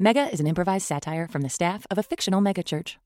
Mega is an improvised satire from the staff of a fictional megachurch.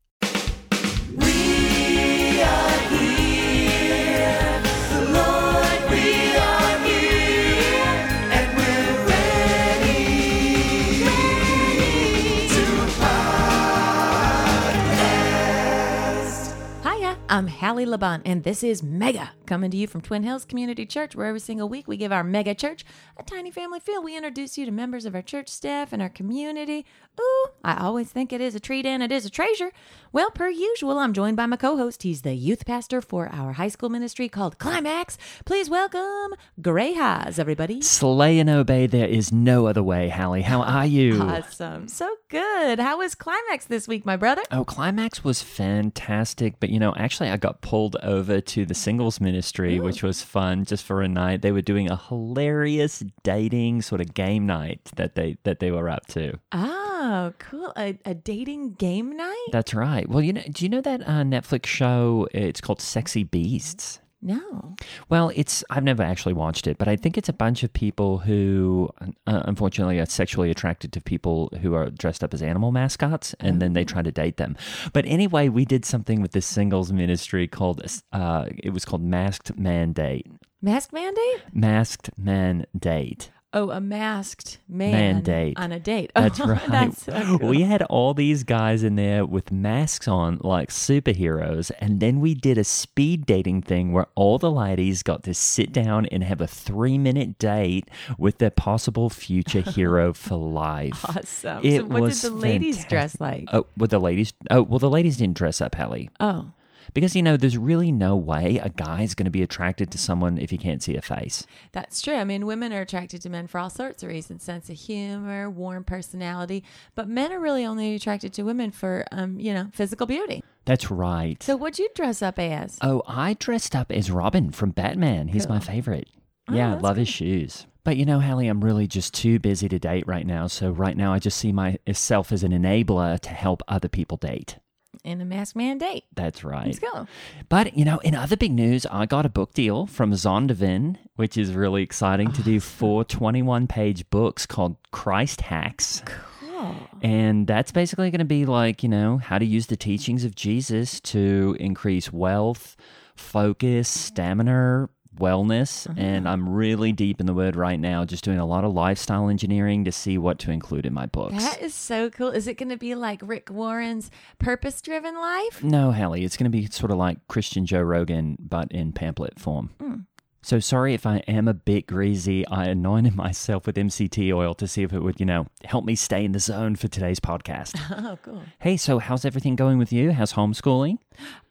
I'm Hallie Laban, and this is Mega, coming to you from Twin Hills Community Church, where every single week we give our mega church a tiny family feel. We introduce you to members of our church staff and our community. Ooh, I always think it is a treat and it is a treasure. Well, per usual, I'm joined by my co host. He's the youth pastor for our high school ministry called Climax. Please welcome Gray Haas, everybody. Slay and obey, there is no other way, Hallie. How are you? Awesome. So good. How was Climax this week, my brother? Oh, Climax was fantastic. But, you know, actually, I got pulled over to the singles ministry, which was fun just for a night. They were doing a hilarious dating sort of game night that they that they were up to. Oh, cool. A, a dating game night? That's right. Well, you know, do you know that uh, Netflix show? It's called Sexy Beasts. No. Well, it's I've never actually watched it, but I think it's a bunch of people who, uh, unfortunately, are sexually attracted to people who are dressed up as animal mascots, and then they try to date them. But anyway, we did something with this singles ministry called uh, it was called Masked Man Date. Masked mandate? Masked Man Date. Oh, a masked man, Man date. on a date. That's Oh, right. That's so cool. We had all these guys in there with masks on like superheroes, and then we did a speed dating thing where all the ladies got to sit down and have a three minute date with their possible future hero for life. awesome. It so, what did the ladies fantastic. dress like? Oh, well, the ladies. Oh, well, the ladies didn't dress up, Hallie, Oh, because you know, there's really no way a guy's going to be attracted to someone if he can't see a face. that's true. I mean, women are attracted to men for all sorts of reasons sense of humor, warm personality. But men are really only attracted to women for, um, you know, physical beauty. That's right. So, what'd you dress up as? Oh, I dressed up as Robin from Batman. He's my favorite. Oh, yeah, that's love his shoes. But you know, Hallie, I'm really just too busy to date right now. So right now, I just see myself as an enabler to help other people date. In a masked mandate. That's right. Let's go. But you know, in other big news, I got a book deal from Zondervan, which is really exciting to do oh. four 21 page books called Christ Hacks. Cool. And that's basically going to be like, you know, how to use the teachings of Jesus to increase wealth, focus, stamina, wellness. Uh-huh. And I'm really deep in the word right now, just doing a lot of lifestyle engineering to see what to include in my books. That is so cool. Is it going to be like Rick Warren's purpose driven life? No, Hallie, it's going to be sort of like Christian Joe Rogan, but in pamphlet form. Mm. So sorry if I am a bit greasy. I anointed myself with MCT oil to see if it would, you know, help me stay in the zone for today's podcast. Oh, cool. hey, so how's everything going with you? How's homeschooling?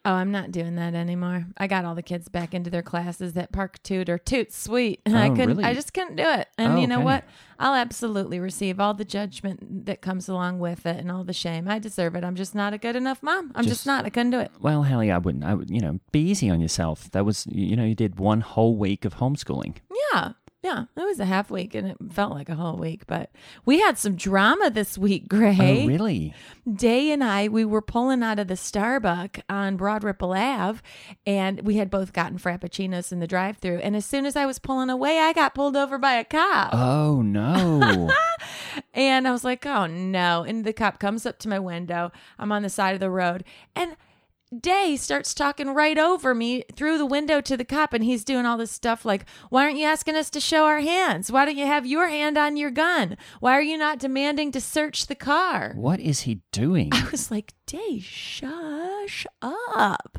Oh, I'm not doing that anymore. I got all the kids back into their classes. That park tutor, toot sweet. And I Oh, couldn't. I just couldn't do it. And Oh, you know okay. what? I'll absolutely receive all the judgment that comes along with it and all the shame. I deserve it. I'm just not a good enough mom. I'm just, Just- not. I couldn't do it. Well, Hallie, I wouldn't. I would, you know, be easy on yourself. That was, you know, you did one whole week of homeschooling. Yeah. Yeah, it was a half week and it felt like a whole week. But we had some drama this week, Gray. Oh, really? Day and I, we were pulling out of the Starbucks on Broad Ripple Ave, and we had both gotten frappuccinos in the drive-through. And as soon as I was pulling away, I got pulled over by a cop. Oh no. And I was like, oh no. And the cop comes up to my window. I'm on the side of the road. And Day starts talking right over me through the window to the cop. And he's doing all this stuff like, why aren't you asking us to show our hands? Why don't you have your hand on your gun? Why are you not demanding to search the car? what is he doing? I was like, Day, shush up.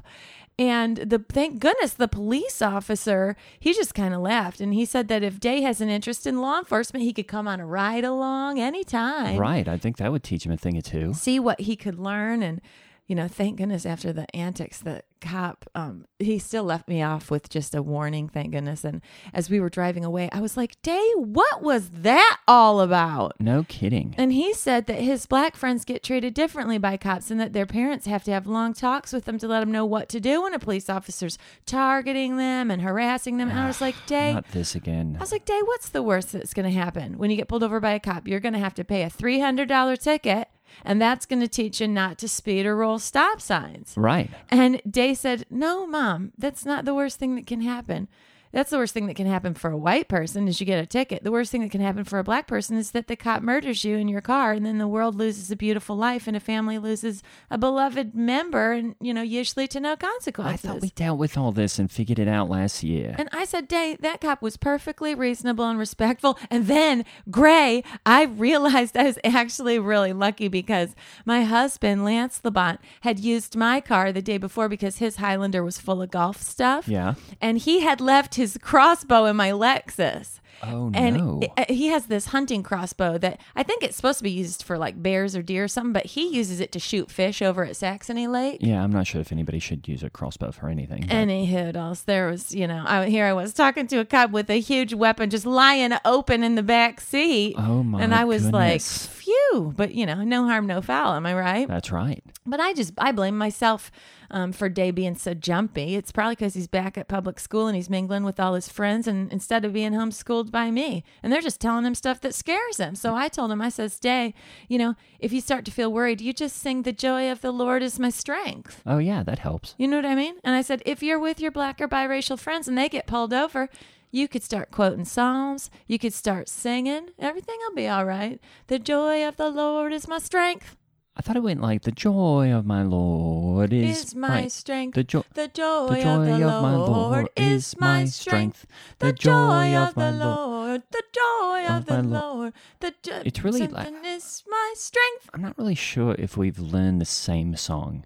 And the thank goodness the police officer, he just kind of laughed and he said that if Day has an interest in law enforcement, he could come on a ride along anytime. Right. I think that would teach him a thing or two. See what he could learn and you know, thank goodness after the antics, the cop, um, he still left me off with just a warning, thank goodness. And as we were driving away, I was like, Day, what was that all about? No kidding. And he said that his black friends get treated differently by cops and that their parents have to have long talks with them to let them know what to do when a police officer's targeting them and harassing them. And I was like, Day, Not this again. I was like, Day, what's the worst that's going to happen when you get pulled over by a cop? You're going to have to pay a $300 ticket, and that's going to teach you not to speed or roll stop signs. Right. And Day said, No, mom, that's not the worst thing that can happen. That's the worst thing that can happen for a white person is you get a ticket. The worst thing that can happen for a black person is that the cop murders you in your car and then the world loses a beautiful life and a family loses a beloved member and, you know, usually to no consequences. I thought we dealt with all this and figured it out last year. And I said, Day, that cop was perfectly reasonable and respectful. And then, Gray, I realized I was actually really lucky because my husband, Lance Labont, had used my car the day before because his Highlander was full of golf stuff. Yeah. And he had left his crossbow in my Lexus. Oh And no. it- uh, he has this hunting crossbow that I think it's supposed to be used for like bears or deer or something, but he uses it to shoot fish over at Saxony Lake. yeah, I'm not sure if anybody should use a crossbow for anything. but- Any hoodles. There was, you know, I, here I was talking to a cop with a huge weapon just lying open in the back seat. Oh, my And I was like, phew. But, you know, no harm, no foul. Am I right? That's right. But I just, I blame myself um, for Day being so jumpy. It's probably because he's back at public school and he's mingling with all his friends and instead of being homeschooled by me. And they're just telling him stuff that scares him. So I told him, I says, Day, you know, if you start to feel worried, you just sing, The joy of the Lord is my strength. Oh yeah, that helps. You know what I mean? And I said, if you're with your black or biracial friends and they get pulled over, you could start quoting Psalms. You could start singing. Everything will be all right. The joy of the Lord is my strength. I thought it went like the joy of my Lord is, Is my strength. The joy. The joy, The joy of the of my Lord Lord is my strength. The joy of the Lord. The joy of the Lord. The joy. It's really like- is my strength. I'm not really sure if we've learned the same song.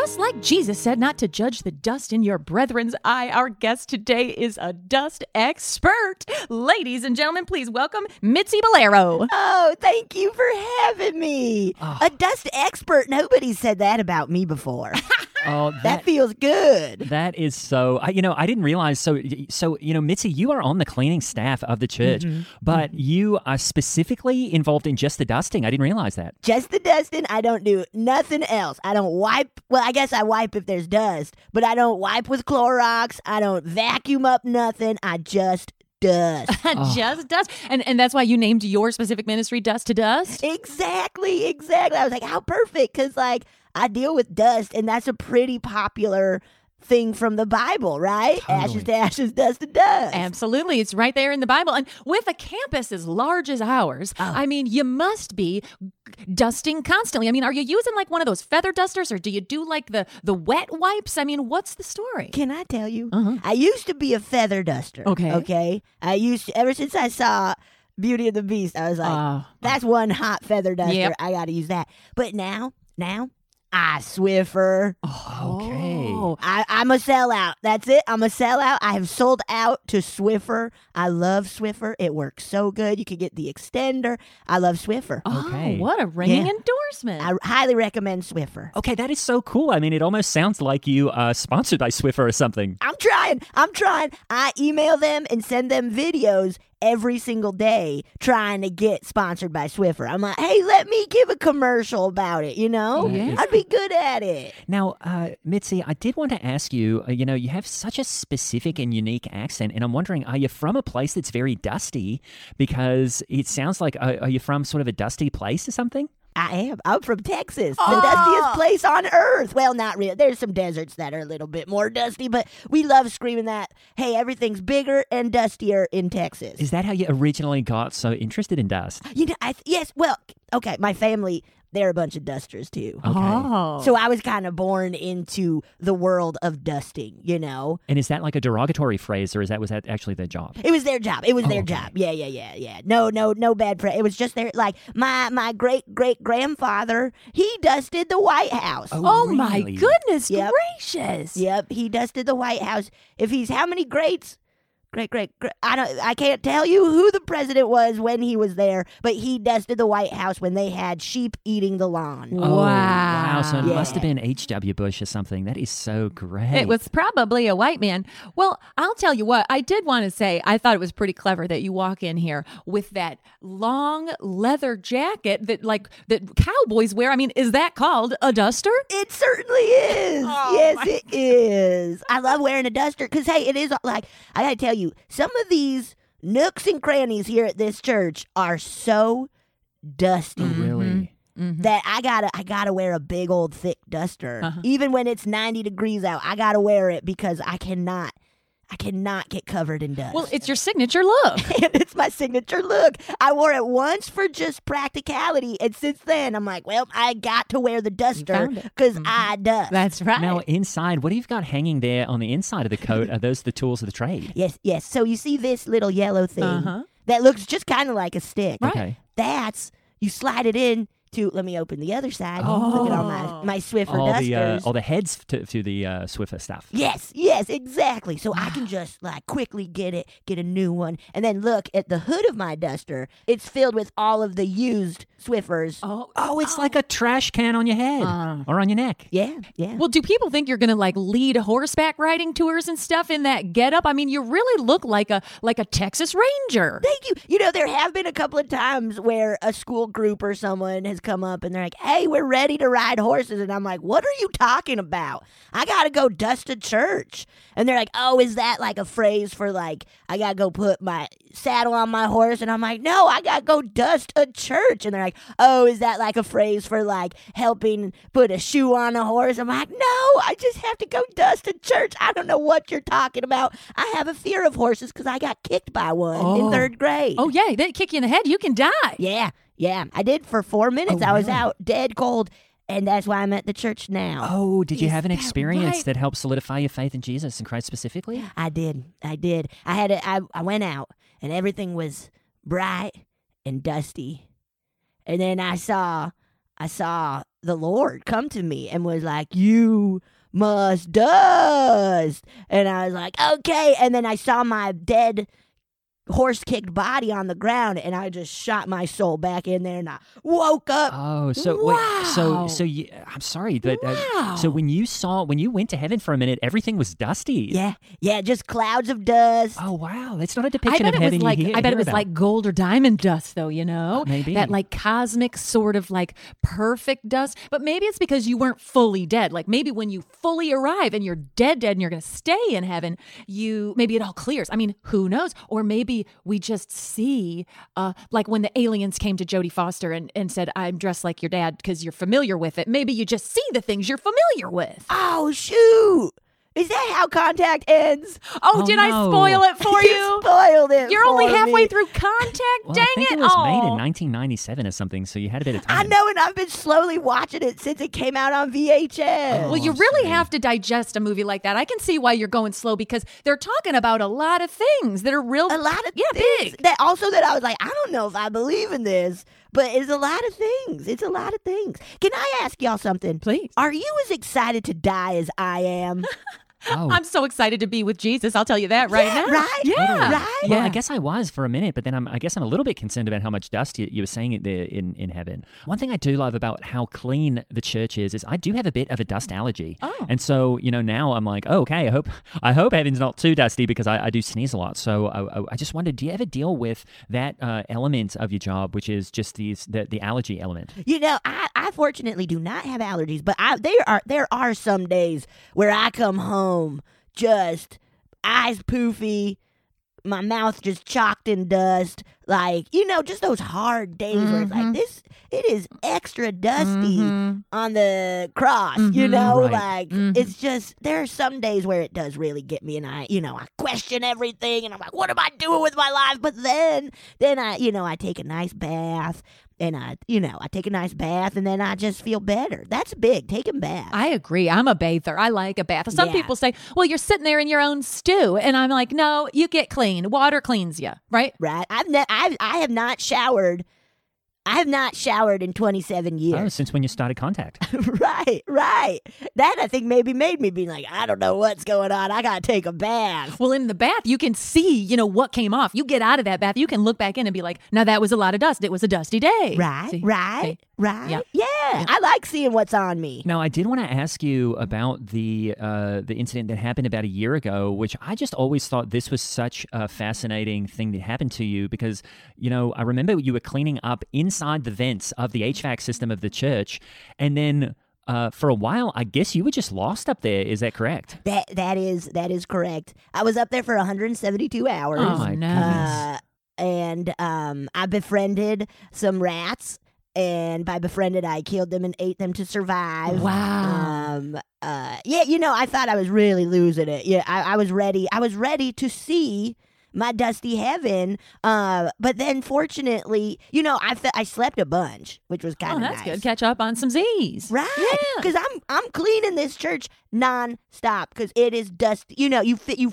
Just like Jesus said not to judge the dust in your brethren's eye, our guest today is a dust expert. Ladies and gentlemen, please welcome Mitsy Bolero. Oh, thank you for having me. Ah. A dust expert. Nobody said that about me before. Oh, that feels good. That is so. I, you know, I didn't realize. So, so you know, Mitsy, you are on the cleaning staff of the church, Mm-hmm. but you are specifically involved in just the dusting. I didn't realize that. Just the dusting. I don't do nothing else. I don't wipe. Well, I guess I wipe if there's dust, but I don't wipe with Clorox. I don't vacuum up nothing. I just dust. I just dust. And and that's why you named your specific ministry Dust to Dust. exactly, exactly. I was like, how perfect? Because, like, I deal with dust, and that's a pretty popular thing from the Bible, right? Ashes to ashes, dust to dust. Absolutely. It's right there in the Bible. And with a campus as large as ours, Oh. I mean, you must be dusting constantly. I mean, are you using like one of those feather dusters or do you do like the, the wet wipes? I mean, what's the story? Can I tell you? Uh-huh. I used to be a feather duster. Okay. Okay. I used to, ever since I saw Beauty and the Beast, I was like, Oh. that's one hot feather duster. Yep. I got to use that. But now, now, I Swiffer. Okay. Oh. I, I'm a sellout. That's it. I'm a sellout. I have sold out to Swiffer. I love Swiffer. It works so good. You can get the extender. I love Swiffer. Okay. Oh, what a ringing Yeah. endorsement. I highly recommend Swiffer. Okay, that is so cool. I mean, it almost sounds like you uh, sponsored by Swiffer or something. I'm trying. I'm trying. I email them and send them videos every single day trying to get sponsored by Swiffer. I'm like, hey, let me give a commercial about it, you know? Yeah. I'd be good at it. Now, uh, Mitsy, I did want to ask you. Uh, you know, you have such a specific and unique accent, and I'm wondering, are you from a place that's very dusty? Because it sounds like, uh, are you from sort of a dusty place or something? I am. I'm from Texas, the dustiest place on earth. Well, not really. There's some deserts that are a little bit more dusty, but we love screaming that, hey, everything's bigger and dustier in Texas. Is that how you originally got so interested in dust? you know, I th- yes, well, okay, my family, they're a bunch of dusters too. Okay. Oh. So I was kind of born into the world of dusting, you know. And is that like a derogatory phrase, or is that was that actually their job? It was their job. It was oh, their okay. job. Yeah, yeah, yeah, yeah. No, no, no bad pre It was just their like my my great great grandfather. He dusted the White House. Oh, oh, my really? goodness Yep. gracious. Yep, he dusted the White House. If he's how many greats? Great, great, great. I don't. I can't tell you who the president was when he was there, but he dusted the White House when they had sheep eating the lawn. Oh, wow. So it Yeah. must have been H.W. Bush or something. That is so great. It was probably a white man. Well, I'll tell you what, I did want to say, I thought it was pretty clever that you walk in here with that long leather jacket that like that cowboys wear. I mean, is that called a duster? It certainly is. Oh, yes, my it is. I love wearing a duster because, hey, it is like, I got to tell you, some of these nooks and crannies here at this church are so dusty Mm-hmm. really. that I gotta I gotta wear a big old thick duster. Uh-huh. Even when it's 90 degrees out, I gotta wear it because I cannot I cannot get covered in dust. Well, it's your signature look. and it's my signature look. I wore it once for just practicality, and since then I'm like, well, I got to wear the duster found it. because I dust. That's right. Now, inside, what do you've got hanging there on the inside of the coat? Are those the tools of the trade? Yes, yes. So you see this little yellow thing Uh-huh. that looks just kind of like a stick. Right. Okay. That's you slide it in to. Let me open the other side. Look at all my my Swiffer All dusters. the uh, all the heads to, to the uh, Swiffer stuff. Yes, yes, exactly. So I can just like quickly get it, get a new one, and then look at the hood of my duster. It's filled with all of the used Swiffers. oh, Oh, it's like a trash can on your head Uh. or on your neck. Yeah, yeah. Well, do people think you're going to like lead horseback riding tours and stuff in that getup? I mean, you really look like a like a Texas Ranger. Thank you. You know, there have been a couple of times where a school group or someone has come up and they're like, hey, we're ready to ride horses. And I'm like, what are you talking about? I got to go dust a church. And they're like, oh, is that like a phrase for like, I got to go put my saddle on my horse? And I'm like, no, I got to go dust a church. And they're like, oh, is that like a phrase for like helping put a shoe on a horse? I'm like, no, I just have to go dust a church. I don't know what you're talking about. I have a fear of horses because I got kicked by one in Oh. third grade. Oh yeah, they kick you in the head, you can die. Yeah, yeah. I did for four minutes. Oh, I was really? out dead cold, and that's why I'm at the church now. Oh, did you Is have an that experience right? that helped solidify your faith in Jesus and Christ specifically? I did. I did. I had a, I, I went out, and everything was bright and dusty, and then I saw I saw the Lord come to me and was like, "You." Must dust, and I was like, okay. And then I saw my dead horse kicked body on the ground, and I just shot my soul back in there, and I woke up. Oh, so wait, so so you, I'm sorry, but uh, so when you saw when you went to heaven for a minute, everything was dusty. Yeah, yeah, just clouds of dust. Oh wow, that's not a depiction of heaven like you hear, I bet hear it was about. like gold or diamond dust though, you know? Maybe. That like cosmic sort of like perfect dust. But maybe it's because you weren't fully dead. Like maybe when you fully arrive and you're dead dead and you're going to stay in heaven, you maybe it all clears. I mean, who knows? Or maybe we just see uh like when the aliens came to Jodie Foster and and said I'm dressed like your dad because you're familiar with it. Maybe you just see the things you're familiar with. Oh shoot! Is that how contact ends? Oh, Oh, did I spoil it for You you? spoiled it. You're only halfway me. through contact. Well, Dang I think it! it was made in 1997 or something, so you had a bit of time. I know, and I've been slowly watching it since it came out on VHS. Oh, well, you I'm really sorry. have to digest a movie like that. I can see why you're going slow because they're talking about a lot of things that are real. a lot of yeah, things big. that also that I was like, I don't know if I believe in this, but it's a lot of things. It's a lot of things. Can I ask y'all something? Please. Are you as excited to die as I am? Oh, I'm so excited to be with Jesus. I'll tell you that right Yeah, now. right? Yeah. Totally. Right? Well, Yeah. I guess I was for a minute, but then I'm, I guess I'm a little bit concerned about how much dust you, you were saying it there in, in heaven. One thing I do love about how clean the church is is I do have a bit of a dust allergy, Oh. and so you know now I'm like, oh, okay, I hope I hope heaven's not too dusty because I, I do sneeze a lot. So I, I- I just wondered, do you ever deal with that uh, element of your job, which is just these the, the allergy element? You know, I, I fortunately do not have allergies, but I there are there are some days where I come home just eyes poofy, my mouth just chalked in dust, like you know, just those hard days where it's like mm-hmm. this. It is extra dusty mm-hmm. on the cross, you mm-hmm. know, Right. like it's just there are some days where it does really get me, and I, you know, I question everything, and I'm like, what am I doing with my life? But then, then I, you know, I take a nice bath. And I, you know, I take a nice bath and then I just feel better. That's big, taking baths. I agree. I'm a bather. I like a bath. Some Yeah. people say, well, you're sitting there in your own stew. And I'm like, no, you get clean. Water cleans you, right? right? I've, ne- I've I have not showered. I have not showered in 27 Oh, years. since when you started contact? right, right. That I think maybe made me be like, I don't know what's going on. I gotta take a bath. Well, in the bath, you can see, you know, what came off. You get out of that bath, you can look back in and be like, now that was a lot of dust. It was a dusty day. Right, See? right, See? right. Yeah. Yeah. I like seeing what's on me. Now, I did want to ask you about the uh, the incident that happened about a year ago, which I just always thought this was such a fascinating thing that happened to you because, you know, I remember you were cleaning up inside the vents of the HVAC system of the church, and then. Uh, for a while, I guess you were just lost up there. Is that correct? That that is that is correct. I was up there for 172 hours. Oh, my. Uh, and um, I befriended some rats, and by befriended, I killed them and ate them to survive. Wow. Um. Uh. Yeah. You know, I thought I was really losing it. Yeah. I, I was ready. I was ready to see my dusty heaven. Uh. But then, fortunately, you know, I fe- I slept a bunch, which was kind Oh, of that's nice. good. Catch up on some Z's. Right, Yeah. because I'm I'm cleaning this church non-stop because it is dusty. You know, you fit you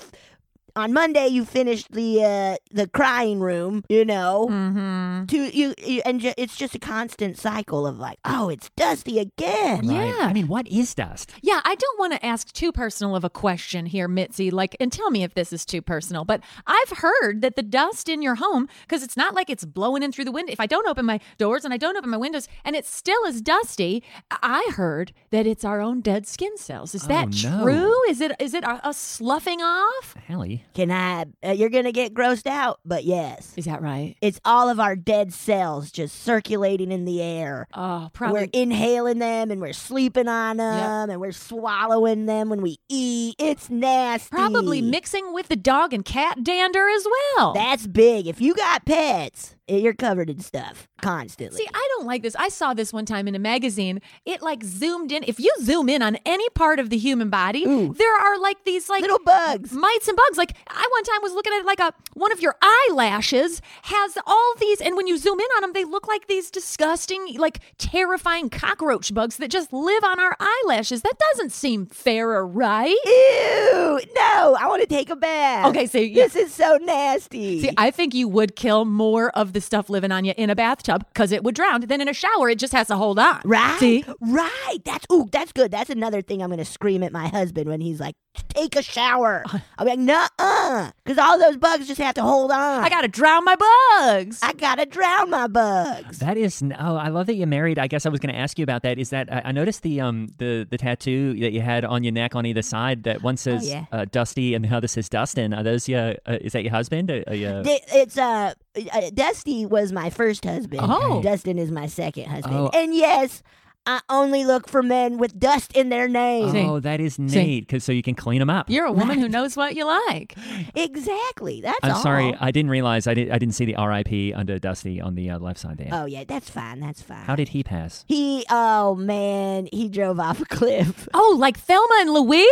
on Monday you finished the uh the crying room. You know, Mm-hmm. to you, you and ju- it's just a constant cycle of like, oh, it's dusty again. Yeah. I mean, what is dust? Yeah, I don't want to ask too personal of a question here, Mitsy. Like, and tell me if this is too personal, but I've heard that the dust in your home, because it's not like it's blowing in through the window. If I don't open my doors and I don't open my windows and it still is dusty, I heard that it's our own dead skin cells. Is that Oh, no. true? Is it is it a, a sloughing off? Hallie. Can I? Uh, you're gonna get grossed out, but yes, Is that right? it's all of our dead cells just circulating in the air. Oh, probably. We're inhaling them and we're sleeping on them and we're swallowing them when we eat. It's nasty. Probably mixing with the dog and cat dander as well. That's big. If you got pets, you're covered in stuff constantly. See, I don't like this. I saw this one time in a magazine. It like zoomed in. If you zoom in on any part of the human body, there are like these like Little bugs. mites and bugs. Like I one time was looking at like a one of your eyelashes has all these, and when you zoom in on them, they look like these disgusting, like terrifying cockroach bugs that just live on our eyelashes. That doesn't seem fair or right. Ew! No, I want to take a bath. Okay, so, yeah. this is so nasty. See, I think you would kill more of the stuff living on you in a bathtub because it would drown Then in a shower. It just has to hold on. Right? See? Right. That's ooh, that's good. That's another thing I'm gonna scream at my husband when he's like, take a shower. I'll be like, nuh uh. Because all those bugs just have to hold on. I gotta drown my bugs. I gotta drown my bugs. That is oh, I love that you're married. I guess I was going to ask you about that. Is that I I noticed the um the the tattoo that you had on your neck on either side that one says yeah. uh, Dusty and the other says Dustin. Are those your? Uh, is that your husband? Are, are you- It's uh, uh, Dusty was my first husband. Oh. Dustin is my second husband. Oh. And yes, I only look for men with dust in their name. See. oh, that is neat because so you can clean them up. You're a woman who knows what you like. Exactly. That's I'm all. sorry, I didn't realize I did. I didn't see the R.I.P. under Dusty on the uh, left side there. Oh yeah, that's fine. That's fine. How did he pass? he? Oh man, he drove off a cliff. Oh, like Thelma and Louise?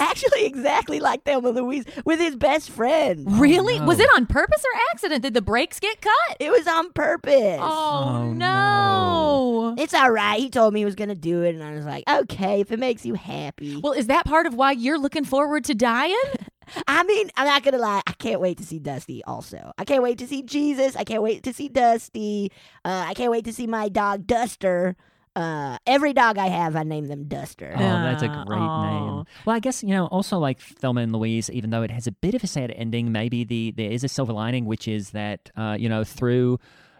Actually, exactly like Thelma and Louise with his best friend. Really? no. Was it on purpose or accident? Did the brakes get cut? It was on purpose. Oh, Oh, no. It's all right. He told me he was going to do it, and I was like, okay, if it makes you happy. Well, is that part of why you're looking forward to dying? I mean, I'm not going to lie. I can't wait to see Dusty also. I can't wait to see Jesus. I can't wait to see Dusty. Uh, I can't wait to see my dog, Duster. Uh, every dog I have, I name them Duster. Oh, that's a great aw. name. Well, I guess you know, also like Thelma and Louise, even though it has a bit of a sad ending, maybe the there is a silver lining, which is that uh, you know through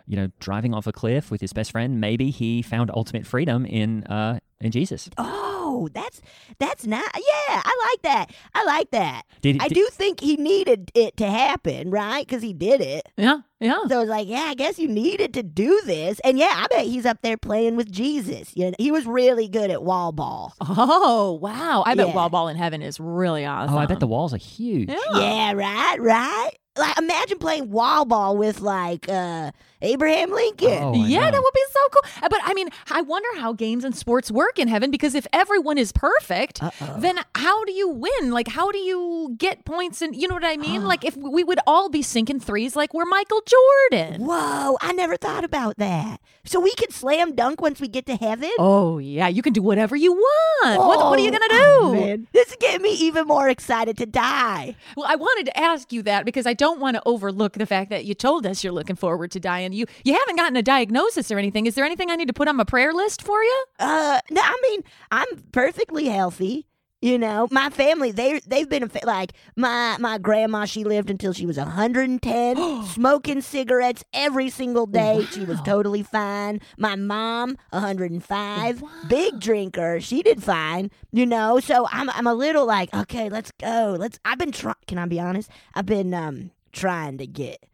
you know driving off a cliff with his best friend, maybe he found ultimate freedom in uh, in Jesus. Oh, that's that's not. Yeah, I like that. I like that. Did, I did- do think he needed it to happen, right? Because he did it. Yeah, yeah. So it's like, yeah, I guess you needed to do this. And yeah, I bet he's up there playing with Jesus. You know, he was really good at wall ball. Oh, wow. I bet Yeah. Wall Ball in Heaven is really awesome. Oh, I bet the walls are huge. Yeah. Yeah, right, right. Like imagine playing wall ball with like uh Abraham Lincoln. Oh, yeah, know. that would be so cool. Uh, But I mean, I wonder how games and sports work in heaven because if everyone is perfect, then how do you win? Like, how do you get points? And you know what I mean? like, if we would all be sinking threes like we're Michael Jordan. Whoa, I never thought about that. So we could slam dunk once we get to heaven? Oh, yeah. You can do whatever you want. what, what are you Oh, going to do? oh. This is getting me even more excited to die. Well, I wanted to ask you that because I don't want to overlook the fact that you told us you're looking forward to dying. You you haven't gotten a diagnosis or anything. Is there anything I need to put on my prayer list for you? Uh, no, I mean, I'm perfectly healthy. You know, my family they they've been like my my grandma. She lived until she was 110, smoking cigarettes every single day. She was totally fine. My mom, 105, big drinker. She did fine. You know, so I'm I'm a little like okay, let's go. Let's. I've been trying. Can I be honest? I've been um trying to get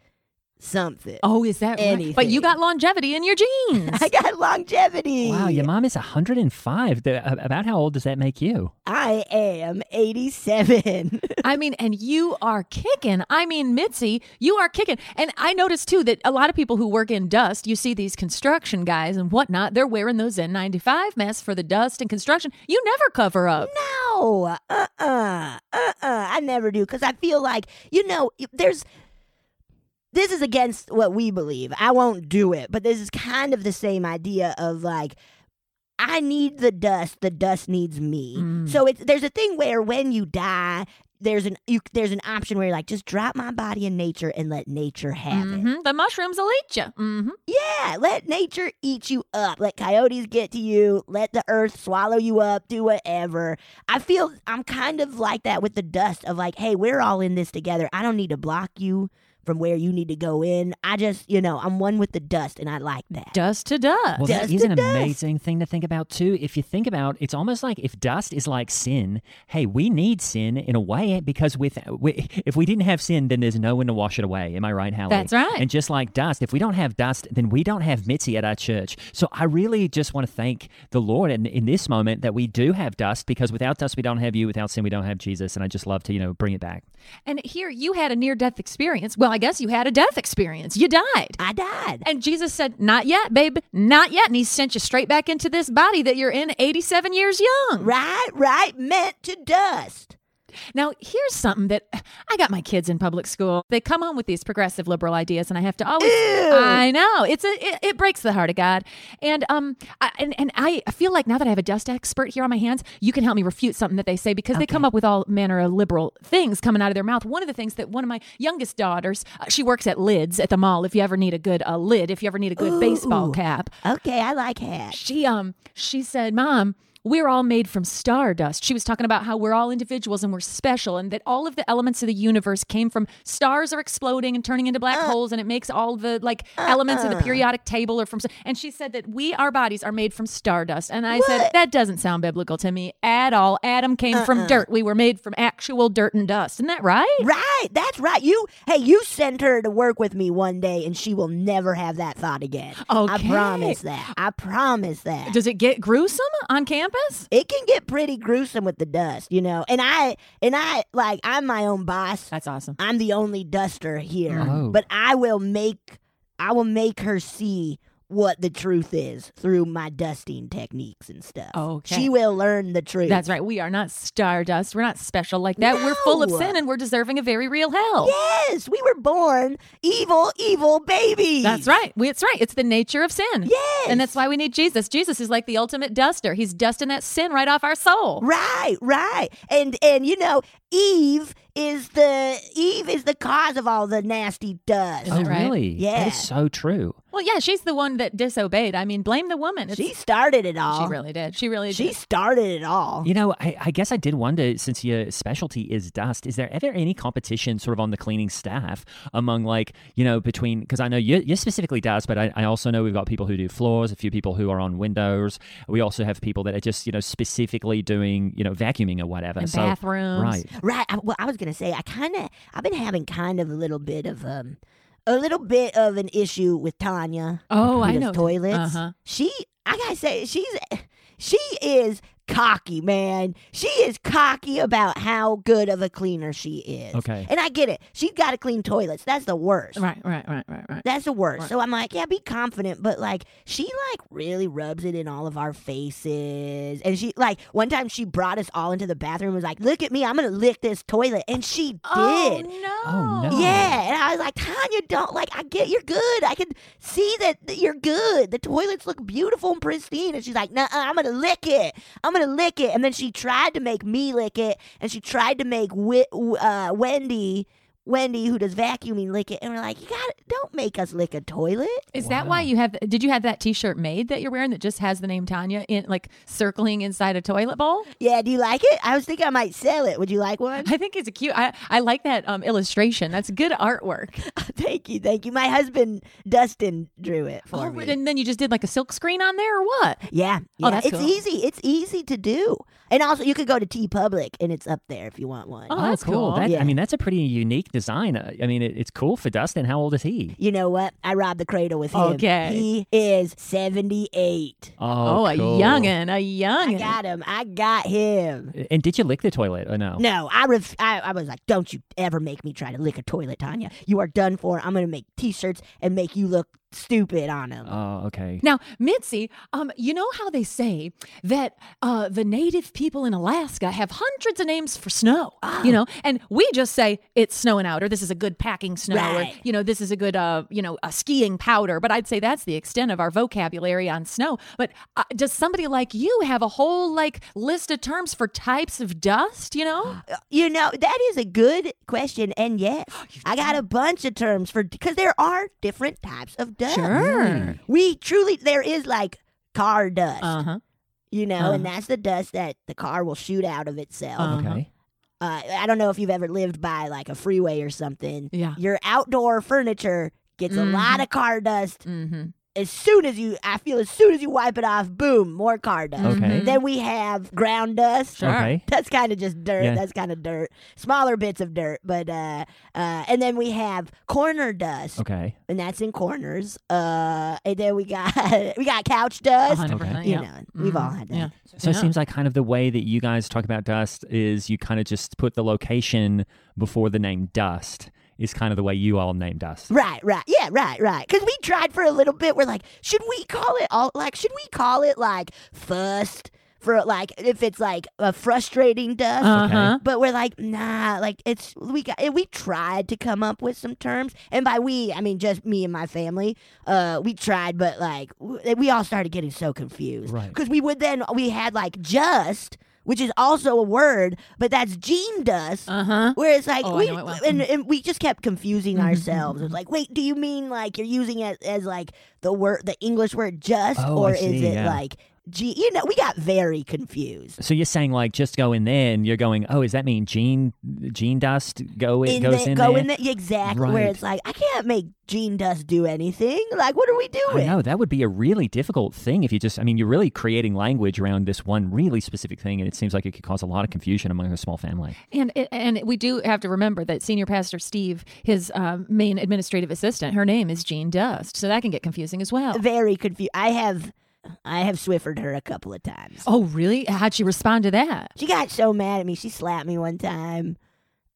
something. Oh, is that right? But you got longevity in your genes. I got longevity. Wow, your mom is 105. Uh, About how old does that make you? I am 87. I mean, and you are kicking. I mean, Mitsy, you are kicking. And I noticed too that a lot of people who work in dust, you see these construction guys and whatnot, they're wearing those N95 masks for the dust and construction. You never cover up. no, uh uh-uh, uh, uh I never do because I feel like, you know, there's. This is against what we believe. I won't do it, but this is kind of the same idea of like, I need the dust, the dust needs me. Mm. So it's there's a thing where when you die, there's an you, there's an option where you're like, just drop my body in nature and let nature have it. hmm The mushrooms will eat you. hmm Yeah, let nature eat you up. Let coyotes get to you. Let the earth swallow you up. Do whatever. I feel I'm kind of like that with the dust of like, hey, we're all in this together. I don't need to block you from where you need to go in. I just, you know, I'm one with the dust and I like that. Dust to dust. Well, that Dust is to an dust. amazing thing to think about too. If you think about, it's almost like if dust is like sin. Hey, we need sin in a way because with we, if we didn't have sin, then there's no one to wash it away. Am I right, Hallie? That's right. And just like dust, if we don't have dust, then we don't have Mitsy at our church. So I really just want to thank the Lord in, in this moment that we do have dust because without dust we don't have you. Without sin we don't have Jesus. And I just love to you know bring it back. And here you had a near death experience. Well, I guess you had a death experience. You died. I died. And Jesus said, Not yet, babe. Not yet. And he sent you straight back into this body that you're in 87 years young. Right, right, meant to dust. Now, here's something that I got my kids in public school. They come home with these progressive liberal ideas, and I have to always. I know it's a it, it breaks the heart of God, and um, I, and and I feel like now that I have a dust expert here on my hands, you can help me refute something that they say because they come up with all manner of liberal things coming out of their mouth. One of the things that one of my youngest daughters, uh, she works at Lids at the mall. If you ever need a good uh, lid, if you ever need a good baseball cap, Okay, I like hats. she um she said, "Mom, we're all made from stardust." She was talking about how we're all individuals and we're special and that all of the elements of the universe came from stars are exploding and turning into black uh. holes and it makes all the like uh-uh. elements of the periodic table or from and she said that we our bodies are made from stardust. And I said, "That doesn't sound biblical to me at all. Adam came from uh-uh. dirt. We were made from actual dirt and dust. Isn't that right?" Right, that's right. You, hey, you sent her to work with me one day, and she will never have that thought again. Okay. I promise that. I promise that. Does it get gruesome on campus? It can get pretty gruesome with the dust, you know. And I, and I, like, I'm my own boss. That's awesome. I'm the only duster here, Oh. but I will make, I will make her see what the truth is through my dusting techniques and stuff. Okay. She will learn the truth. That's right. We are not stardust. We're not special like that. We're full of sin and we're deserving of very real hell. Yes, we were born evil, evil babies. That's right. We, it's right. It's the nature of sin. Yes. And that's why we need Jesus. Jesus is like the ultimate duster. He's dusting that sin right off our soul. Right, right. And and you know, Eve is the Eve is the cause of all the nasty dust. Oh, right? really? Yeah. That is so true. Well, yeah, she's the one that disobeyed. I mean, blame the woman. It's- She started it all. she really did. She really did. She did. started it all. You know, I, I guess I did wonder since your specialty is dust, is there ever any competition sort of on the cleaning staff among like, you know, between, because I know you're, you're specifically dust, but I, I also know we've got people who do floors, a few people who are on windows. We also have people that are just, you know, specifically doing, you know, vacuuming or whatever. And so, bathrooms. Right. Right. I, well, I was gonna say I kind of I've been having kind of a little bit of um a little bit of an issue with Tanya. Oh, I know. toilets. Uh-huh. She I gotta say she's she is cocky, man. She is cocky about how good of a cleaner she is. Okay. And I get it. She's got to clean toilets. That's the worst. Right, right, right, right, right. That's the worst. Right. So I'm like, yeah, be confident, but like she like really rubs it in all of our faces. And she like one time she brought us all into the bathroom and was like, "Look at me, I'm gonna lick this toilet," and she oh, did. Oh, no. Oh, no. Yeah, and I was like, Tanya, don't like. I get you're good. I can see that that you're good. The toilets look beautiful and pristine. And she's like, Nah, I'm gonna lick it. I'm gonna lick it. And then she tried to make me lick it, and she tried to make Wi- uh, Wendy, Wendy, who does vacuuming, lick it. And we're like, you got to don't make us lick a toilet. Is that why you have? Did you have that T-shirt made that you're wearing that just has the name Tanya in like circling inside a toilet bowl? Yeah, do you like it? I was thinking I might sell it. Would you like one? I think it's a cute. I I like that um, illustration. That's good artwork. thank you, thank you. My husband Dustin drew it for Oh, me. and then you just did like a silk screen on there, or what? Yeah, yeah. Oh, that's it's cool. easy. It's easy to do. And also, you could go to TeePublic, and it's up there if you want one. Oh, that's cool. That, Yeah. I mean, that's a pretty unique design. I mean, it, it's cool for Dustin. How old is he? You know what? I robbed the cradle with him. Okay. He is 78. Oh, oh a cool. youngin, a youngin. I got him. I got him. And did you lick the toilet or no? No, I, ref- I I was like, don't you ever make me try to lick a toilet, Tanya. You are done for. I'm going to make t shirts and make you look stupid on them. Oh, okay. Now, Mitsy, um, you know how they say that uh, the native people in Alaska have hundreds of names for snow, you know, and we just say it's snowing out, or this is a good packing snow, Right. or you know, this is a good, uh, you know, a skiing powder. But I'd say that's the extent of our vocabulary on snow. But uh, does somebody like you have a whole like list of terms for types of dust? You know, You know, that is a good question. And yes, I got a bunch of terms for, because there are different types of dust. Sure. We truly, there is like car dust, uh huh. you know, uh-huh. and that's the dust that the car will shoot out of itself. Uh-huh. Okay. uh, I don't know if you've ever lived by like a freeway or something. Yeah. Your outdoor furniture gets a lot of car dust. Mm-hmm. As soon as you, I feel as soon as you wipe it off, boom, more car dust. Okay. Then we have ground dust. Sure. Okay. That's kind of just dirt. Yeah. That's kind of dirt. Smaller bits of dirt, but uh, uh, and then we have corner dust, Okay. and that's in corners. Uh, and then we got we got couch dust. 100%. You yeah. know, we've all had that. Yeah. So it seems like kind of the way that you guys talk about dust is you kind of just put the location before the name dust is kind of the way you all named us. Right, right. Yeah, right, right. Because we tried for a little bit. We're like, should we call it all, like, should we call it like fust for like, if it's like a frustrating dust? Uh-huh. But we're like, nah, like it's we got we tried to come up with some terms, and by we I mean just me and my family. Uh, we tried, but like w- we all started getting so confused, Right. Because we would then we had like just, which is also a word, but that's jean dust. Uh huh. Where it's like Oh, I we know it well. and, and we just kept confusing ourselves. It's like, wait, do you mean like you're using it as like the word, the English word just, Oh, or I is it yeah. like G? You know, we got very confused. So you're saying like just go in there and you're going, oh, does that mean gene jean dust go it In goes the, in go there? in the exactly where it's like I can't make jean dust do anything. Like, what are we I doing? know that would be a really difficult thing if you just. I mean, you're really creating language around this one really specific thing, and it seems like it could cause a lot of confusion among a small family. And and we do have to remember that senior pastor Steve, his um, main administrative assistant, her name is Jean Dust, so that can get confusing as well. Very confused. I have, I have Swiffered her a couple of times. Oh, really? How'd she respond to that? She got so mad at me. She slapped me one time.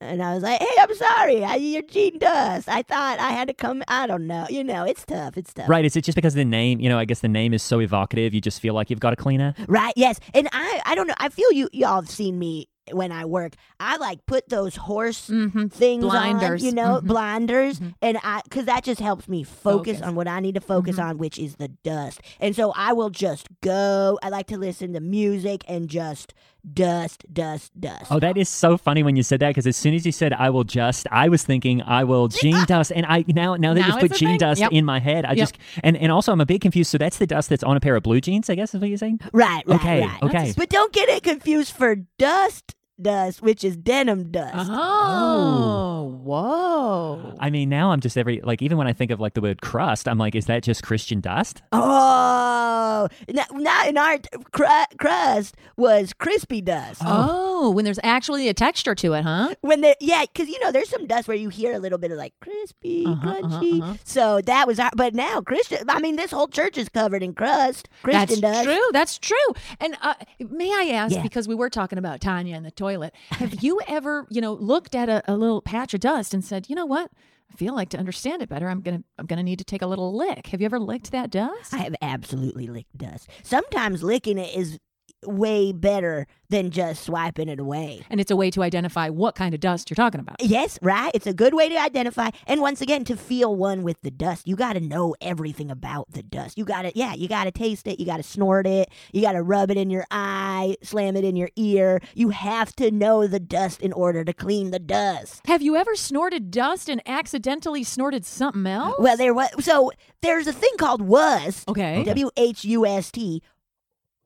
And I was like, "Hey, I'm sorry. I, you're Jean Dust. I thought I had to come. I don't know. You know, it's tough. It's tough. Right? Is it just because the name? You know, I guess the name is so evocative. You just feel like you've got to clean it. Right. Yes. And I, I don't know. I feel you. Y'all have seen me when I work. I like put those horse Mhm. things Blinders. on, you know, Mhm. blinders, and I because that just helps me focus, Focus. Mm-hmm. on what I need to focus on, which is the dust. And so I will just go. I like to listen to music and just dust, dust, dust. Oh, that is so funny when you said that because as soon as you said "I will just," I was thinking "I will Gene Dust," and I now now that Now you just put it's a Gene thing. Dust Yep. in my head, I Yep. just and and also I'm a bit confused. So that's the dust that's on a pair of blue jeans, I guess is what you're saying. Right, right, Okay, right. okay. But don't get it confused for dust, dust, which is denim dust. Oh, whoa. I mean, now I'm just every like even when I think of like the word crust, I'm like, is that just Christian dust? Oh, now, now in our cru- crust was crispy dust. Oh, when there's actually a texture to it, huh? When they yeah, because you know there's some dust where you hear a little bit of like crispy, Uh-huh, uh-huh, crunchy. uh-huh. So that was our. But now Christian, I mean, this whole church is covered in crust. Christian dust. That's dust. true. That's true. And uh, may I ask, Yeah. because we were talking about Tanya and the toilet, have you ever, you know, looked at a, a little patch of dust and said, you know what? I feel like to understand it better, I'm gonna I'm gonna need to take a little lick. Have you ever licked that dust? I have absolutely licked dust. Sometimes licking it is way better than just swiping it away. and it's a way to identify what kind of dust you're talking about. Yes, right. It's a good way to identify, and once again, to feel one with the dust. You got to know everything about the dust. You got to, yeah, you got to taste it. You got to snort it. You got to rub it in your eye, slam it in your ear. You have to know the dust in order to clean the dust. Have you ever snorted dust and accidentally snorted something else? Well, there was so there's a thing called WHUST. Okay. W H U S T.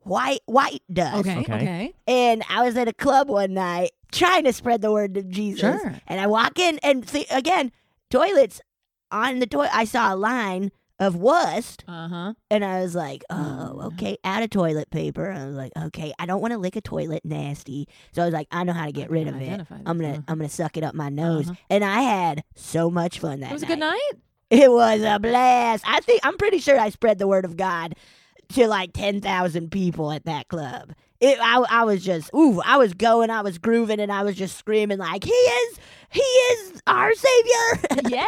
White white dust. okay, Okay. okay. And I was at a club one night trying to spread the word of Jesus. Sure. And I walk in and see again, toilets on the toilet. I saw a line of WHUST Uh huh. and I was like, oh, okay, out of toilet paper. I was like, okay, I don't want to lick a toilet nasty. So I was like, I know how to get rid of it. I'm gonna Uh-huh. I'm gonna suck it up my nose. Uh-huh. And I had so much fun that It was a good night. It was a blast. I think I'm pretty sure I spread the word of God to like ten thousand people at that club. It, I, I was just, ooh, I was going, I was grooving, and I was just screaming like, "He is, he is our savior." Yeah.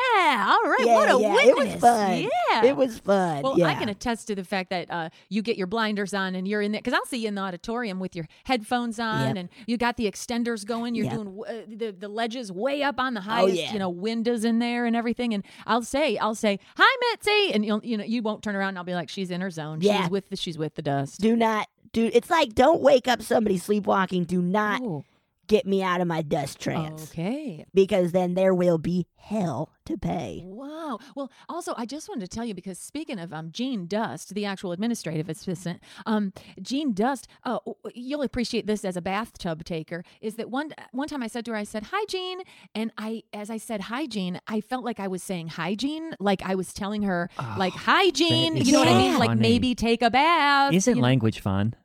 All right. Yeah, what a yeah, witness. It was fun. Yeah. it was fun. Well, yeah. I can attest to the fact that uh, you get your blinders on and you're in there because I'll see you in the auditorium with your headphones on Yep. and you got the extenders going. You're Yep. doing uh, the the ledges way up on the highest, Oh, you know, windows in there and everything. And I'll say, I'll say, "Hi, Mitsy," and you'll, you know, you won't turn around. and I'll be like, "She's in her zone. Yeah. She's with the she's with the dust." Do not do. It's like don't wake up somebody sleepwalking. Do not Oh, get me out of my dust trance okay. because then there will be hell to pay. Wow. Well, also, I just wanted to tell you because speaking of um, Jean Dust, the actual administrative assistant, um, Jean Dust, uh, you'll appreciate this as a bathtub taker. Is that one one time I said to her, I said, "Hi, Jean," and I, as I said, "Hi, Jean," I felt like I was saying hygiene, like I was telling her, like, "Hi, Jean," you know what I so mean? Like maybe take a bath. Isn't you know? language fun?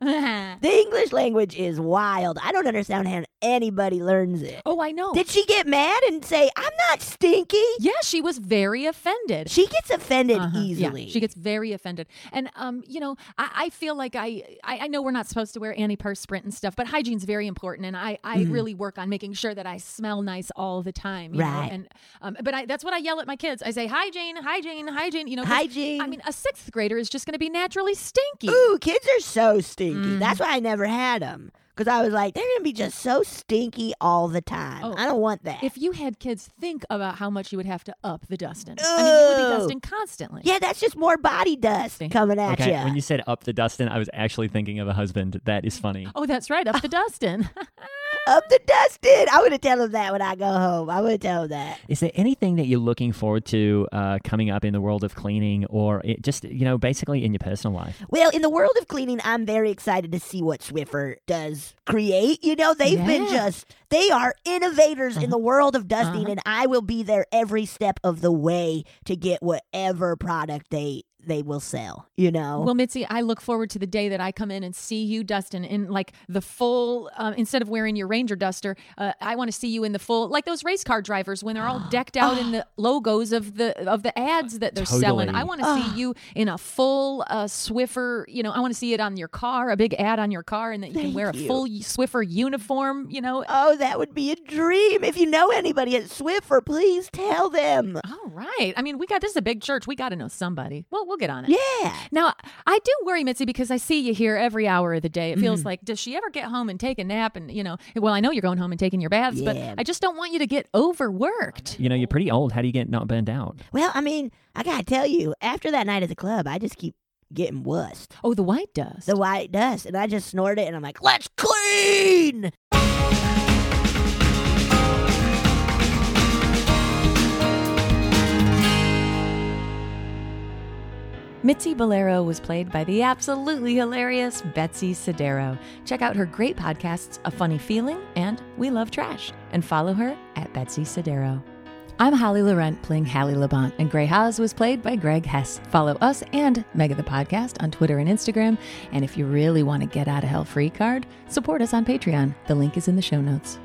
The English language is wild. I don't understand how anybody learns it. oh, I know. Did she get mad and say, I'm not stinky? yeah, she was very offended. She gets offended Uh-huh. easily. Yeah, she gets very offended. And um, you know, I, I feel like I, I I know we're not supposed to wear antiperspirant and stuff, but hygiene's very important, and I I really work on making sure that I smell nice all the time. you know, Right. And um, but I that's what I yell at my kids. I say hygiene, hygiene, hygiene. You know, Hygiene. I mean, a sixth grader is just going to be naturally stinky. Ooh, kids are so stinky. Mm-hmm. That's why I never had them. Because I was like, they're going to be just so stinky all the time. Oh. I don't want that. If you had kids, think about how much you would have to up the dusting. I mean, you would be dusting constantly. yeah, that's just more body dust coming at Okay, you. when you said up the dusting, I was actually thinking of a husband. That is funny. Oh, that's right, up the dusting. Up the dusted. I would have tell him that when I go home. I would tell him that. Is there anything that you're looking forward to uh, coming up in the world of cleaning, or it just you know basically in your personal life? Well, in the world of cleaning, I'm very excited to see what Swiffer does create. You know, they've been just, they are innovators in the world of dusting, Uh-huh. and I will be there every step of the way to get whatever product they they will sell. You know. Well, Mitsy, I look forward to the day that I come in and see you, Dustin, in like the full. Uh, instead of wearing your Ranger duster, uh, I want to see you in the full, like those race car drivers when they're all decked out in the logos of the of the ads that they're selling. I want to see you in a full uh, Swiffer. You know, I want to see it on your car, a big ad on your car, and that you can wear a full Swiffer uniform. You know. Oh, that would be a dream. If you know anybody at Swiffer, please tell them. all right. I mean, we got this is a big church. We got to know somebody. Well, we'll get on it. Yeah. Now, I do worry, Mitsy, because I see you here every hour of the day. It Mm-hmm. feels like, does she ever get home and take a nap? And, you know, well, I know you're going home and taking your baths, but I just don't want you to get overworked. You know, you're pretty old. How do you get not burned out? Well, I mean, I gotta tell you, after that night at the club, I just keep getting wussed. Oh, the white dust. The white dust, and I just snort it, and I'm like, let's clean. Mitsy Bolero was played by the absolutely hilarious Betsy Sodaro. Check out her great podcasts, A Funny Feeling and We Love Trash, and follow her at Betsy Sodaro. I'm Holly Laurent playing Hallie Labont, and Grey Haas was played by Greg Hess. Follow us and Mega the Podcast on Twitter and Instagram. And if you really want to get out of hell free card, support us on Patreon. The link is in the show notes.